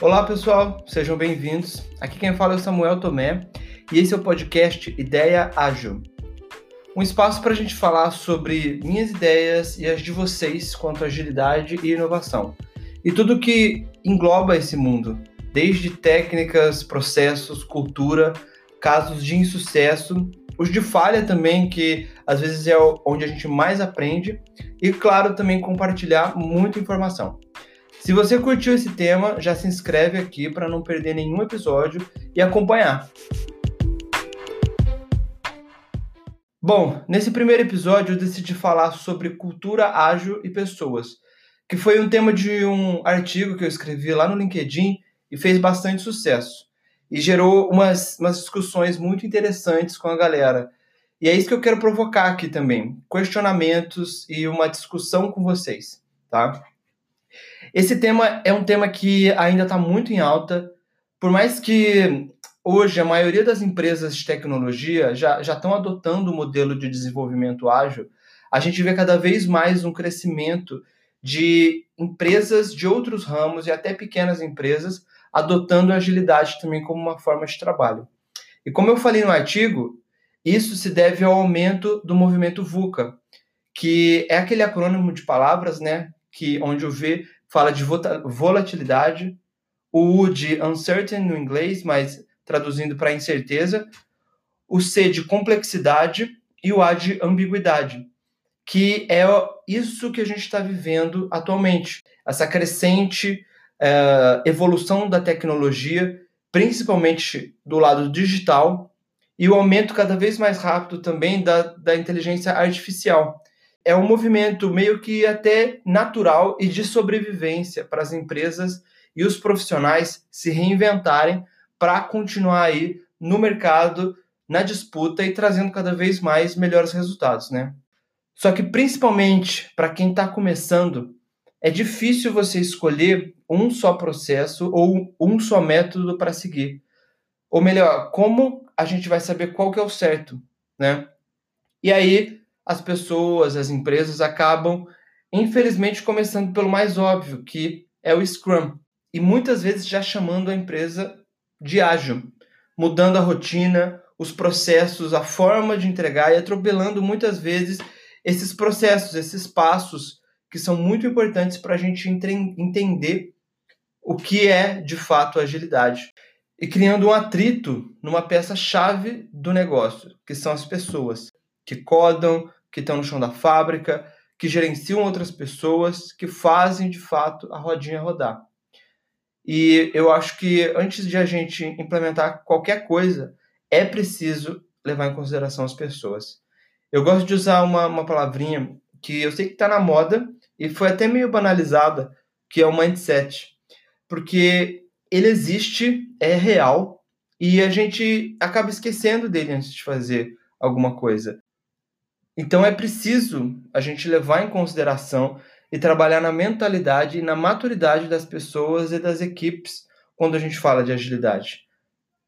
Olá pessoal, sejam bem-vindos. Aqui quem fala é o Samuel Tomé e esse é o podcast Ideia Ágil. Um espaço para a gente falar sobre minhas ideias e as de vocês quanto à agilidade e inovação. E tudo que engloba esse mundo, desde técnicas, processos, cultura, casos de insucesso, os de falha também, que às vezes é onde a gente mais aprende, e claro, também compartilhar muita informação. Se você curtiu esse tema, já se inscreve aqui para não perder nenhum episódio e acompanhar. Bom, nesse primeiro episódio eu decidi falar sobre cultura ágil e pessoas, que foi um tema de um artigo que eu escrevi lá no LinkedIn e fez bastante sucesso. E gerou umas, umas discussões muito interessantes com a galera. E é isso que eu quero provocar aqui também: questionamentos e uma discussão com vocês, tá? Esse tema é um tema que ainda está muito em alta, por mais que hoje a maioria das empresas de tecnologia já, já estão adotando o modelo de desenvolvimento ágil, a gente vê cada vez mais um crescimento de empresas de outros ramos e até pequenas empresas adotando a agilidade também como uma forma de trabalho. E como eu falei no artigo, isso se deve ao aumento do movimento VUCA, que é aquele acrônimo de palavras, né, que onde o V fala de volatilidade, o U de uncertain no inglês, mas traduzindo para incerteza, o C de complexidade e o A de ambiguidade, que é isso que a gente está vivendo atualmente, essa crescente uh, evolução da tecnologia, principalmente do lado digital, e o aumento cada vez mais rápido também da, da inteligência artificial é um movimento meio que até natural e de sobrevivência para as empresas e os profissionais se reinventarem para continuar aí no mercado, na disputa e trazendo cada vez mais melhores resultados, né? Só que principalmente para quem está começando, é difícil você escolher um só processo ou um só método para seguir. Ou melhor, como a gente vai saber qual que é o certo, né? E aí as pessoas, as empresas acabam, infelizmente, começando pelo mais óbvio, que é o Scrum. E muitas vezes já chamando a empresa de ágil, mudando a rotina, os processos, a forma de entregar e atropelando muitas vezes esses processos, esses passos que são muito importantes para a gente entender o que é de fato agilidade e criando um atrito numa peça-chave do negócio, que são as pessoas que codam, que estão no chão da fábrica, que gerenciam outras pessoas, que fazem de fato a rodinha rodar. E eu acho que antes de a gente implementar qualquer coisa, é preciso levar em consideração as pessoas. Eu gosto de usar uma, uma palavrinha que eu sei que está na moda e foi até meio banalizada, que é o mindset. Porque ele existe, é real, e a gente acaba esquecendo dele antes de fazer alguma coisa. Então é preciso a gente levar em consideração e trabalhar na mentalidade e na maturidade das pessoas e das equipes quando a gente fala de agilidade.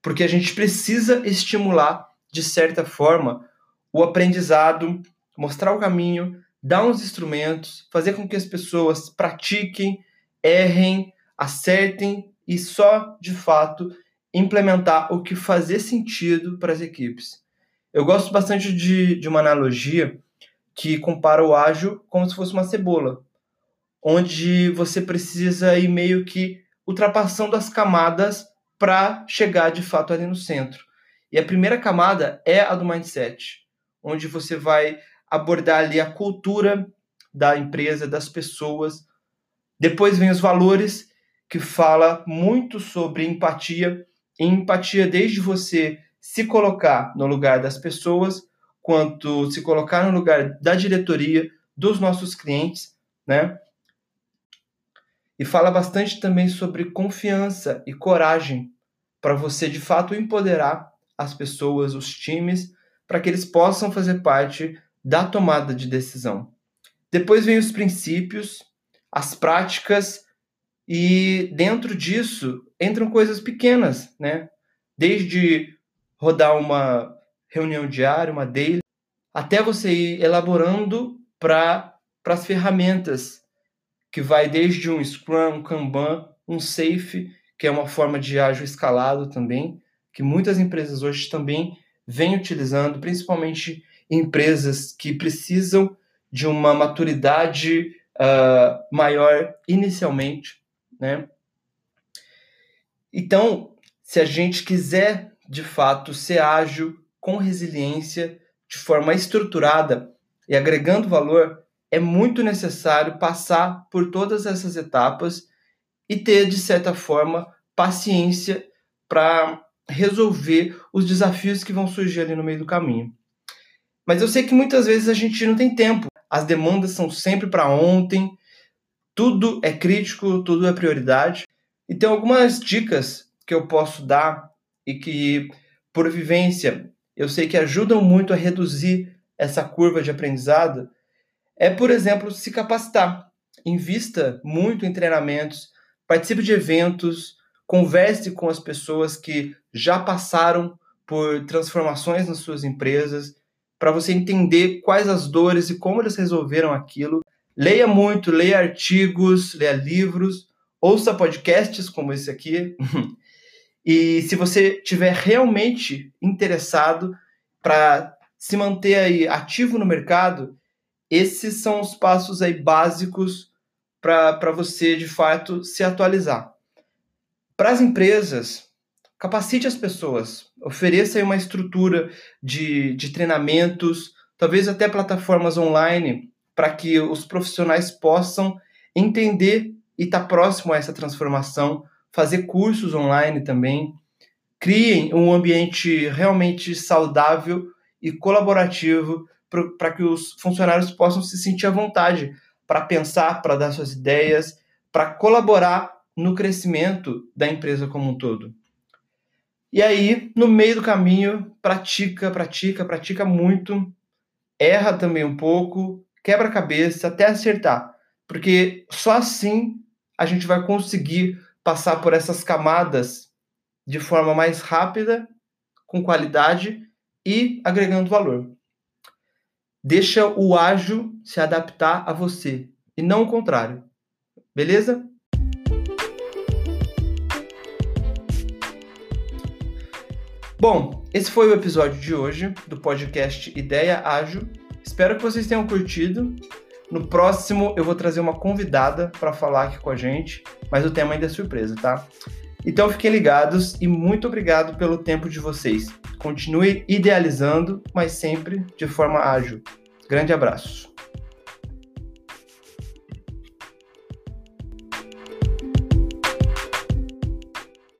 Porque a gente precisa estimular, de certa forma, o aprendizado, mostrar o caminho, dar uns instrumentos, fazer com que as pessoas pratiquem, errem, acertem e só, de fato, implementar o que fazer sentido para as equipes. Eu gosto bastante de, de uma analogia que compara o ágil como se fosse uma cebola, onde você precisa ir meio que ultrapassando as camadas para chegar de fato ali no centro. E a primeira camada é a do mindset, onde você vai abordar ali a cultura da empresa, das pessoas. Depois vem os valores, que fala muito sobre empatia, e empatia desde você se colocar no lugar das pessoas, quanto se colocar no lugar da diretoria, dos nossos clientes, né? E fala bastante também sobre confiança e coragem para você de fato empoderar as pessoas, os times, para que eles possam fazer parte da tomada de decisão. Depois vem os princípios, as práticas e dentro disso entram coisas pequenas, né? Desde rodar uma reunião diária, uma daily, até você ir elaborando para as ferramentas, que vai desde um Scrum, um Kanban, um Safe, que é uma forma de ágil escalado também, que muitas empresas hoje também vêm utilizando, principalmente empresas que precisam de uma maturidade uh, maior inicialmente, né? Então, se a gente quiser de fato ser ágil, com resiliência, de forma estruturada e agregando valor, é muito necessário passar por todas essas etapas e ter, de certa forma, paciência para resolver os desafios que vão surgir ali no meio do caminho. Mas eu sei que muitas vezes a gente não tem tempo, as demandas são sempre para ontem, tudo é crítico, tudo é prioridade. Então, algumas dicas que eu posso dar e que, por vivência, eu sei que ajudam muito a reduzir essa curva de aprendizado é, por exemplo, se capacitar. Invista muito em treinamentos, participe de eventos, converse com as pessoas que já passaram por transformações nas suas empresas, para você entender quais as dores e como eles resolveram aquilo. Leia muito, leia artigos, leia livros, ouça podcasts como esse aqui. e se você tiver realmente interessado para se manter aí ativo no mercado, esses são os passos aí básicos para você, de fato, se atualizar. Para as empresas, capacite as pessoas, ofereça uma estrutura de, de treinamentos, talvez até plataformas online, para que os profissionais possam entender e estar tá próximo a essa transformação, fazer cursos online também. Criem um ambiente realmente saudável e colaborativo para que os funcionários possam se sentir à vontade para pensar, para dar suas ideias, para colaborar no crescimento da empresa como um todo. E aí, no meio do caminho, pratica, pratica, pratica muito, erra também um pouco, quebra cabeça até acertar, porque só assim a gente vai conseguir passar por essas camadas de forma mais rápida, com qualidade e agregando valor. Deixa o ágil se adaptar a você e não o contrário. Beleza? Bom, esse foi o episódio de hoje do podcast Ideia Ágil. Espero que vocês tenham curtido. No próximo eu vou trazer uma convidada para falar aqui com a gente, mas o tema ainda é surpresa, tá? Então fiquem ligados e muito obrigado pelo tempo de vocês. Continue idealizando, mas sempre de forma ágil. Grande abraço.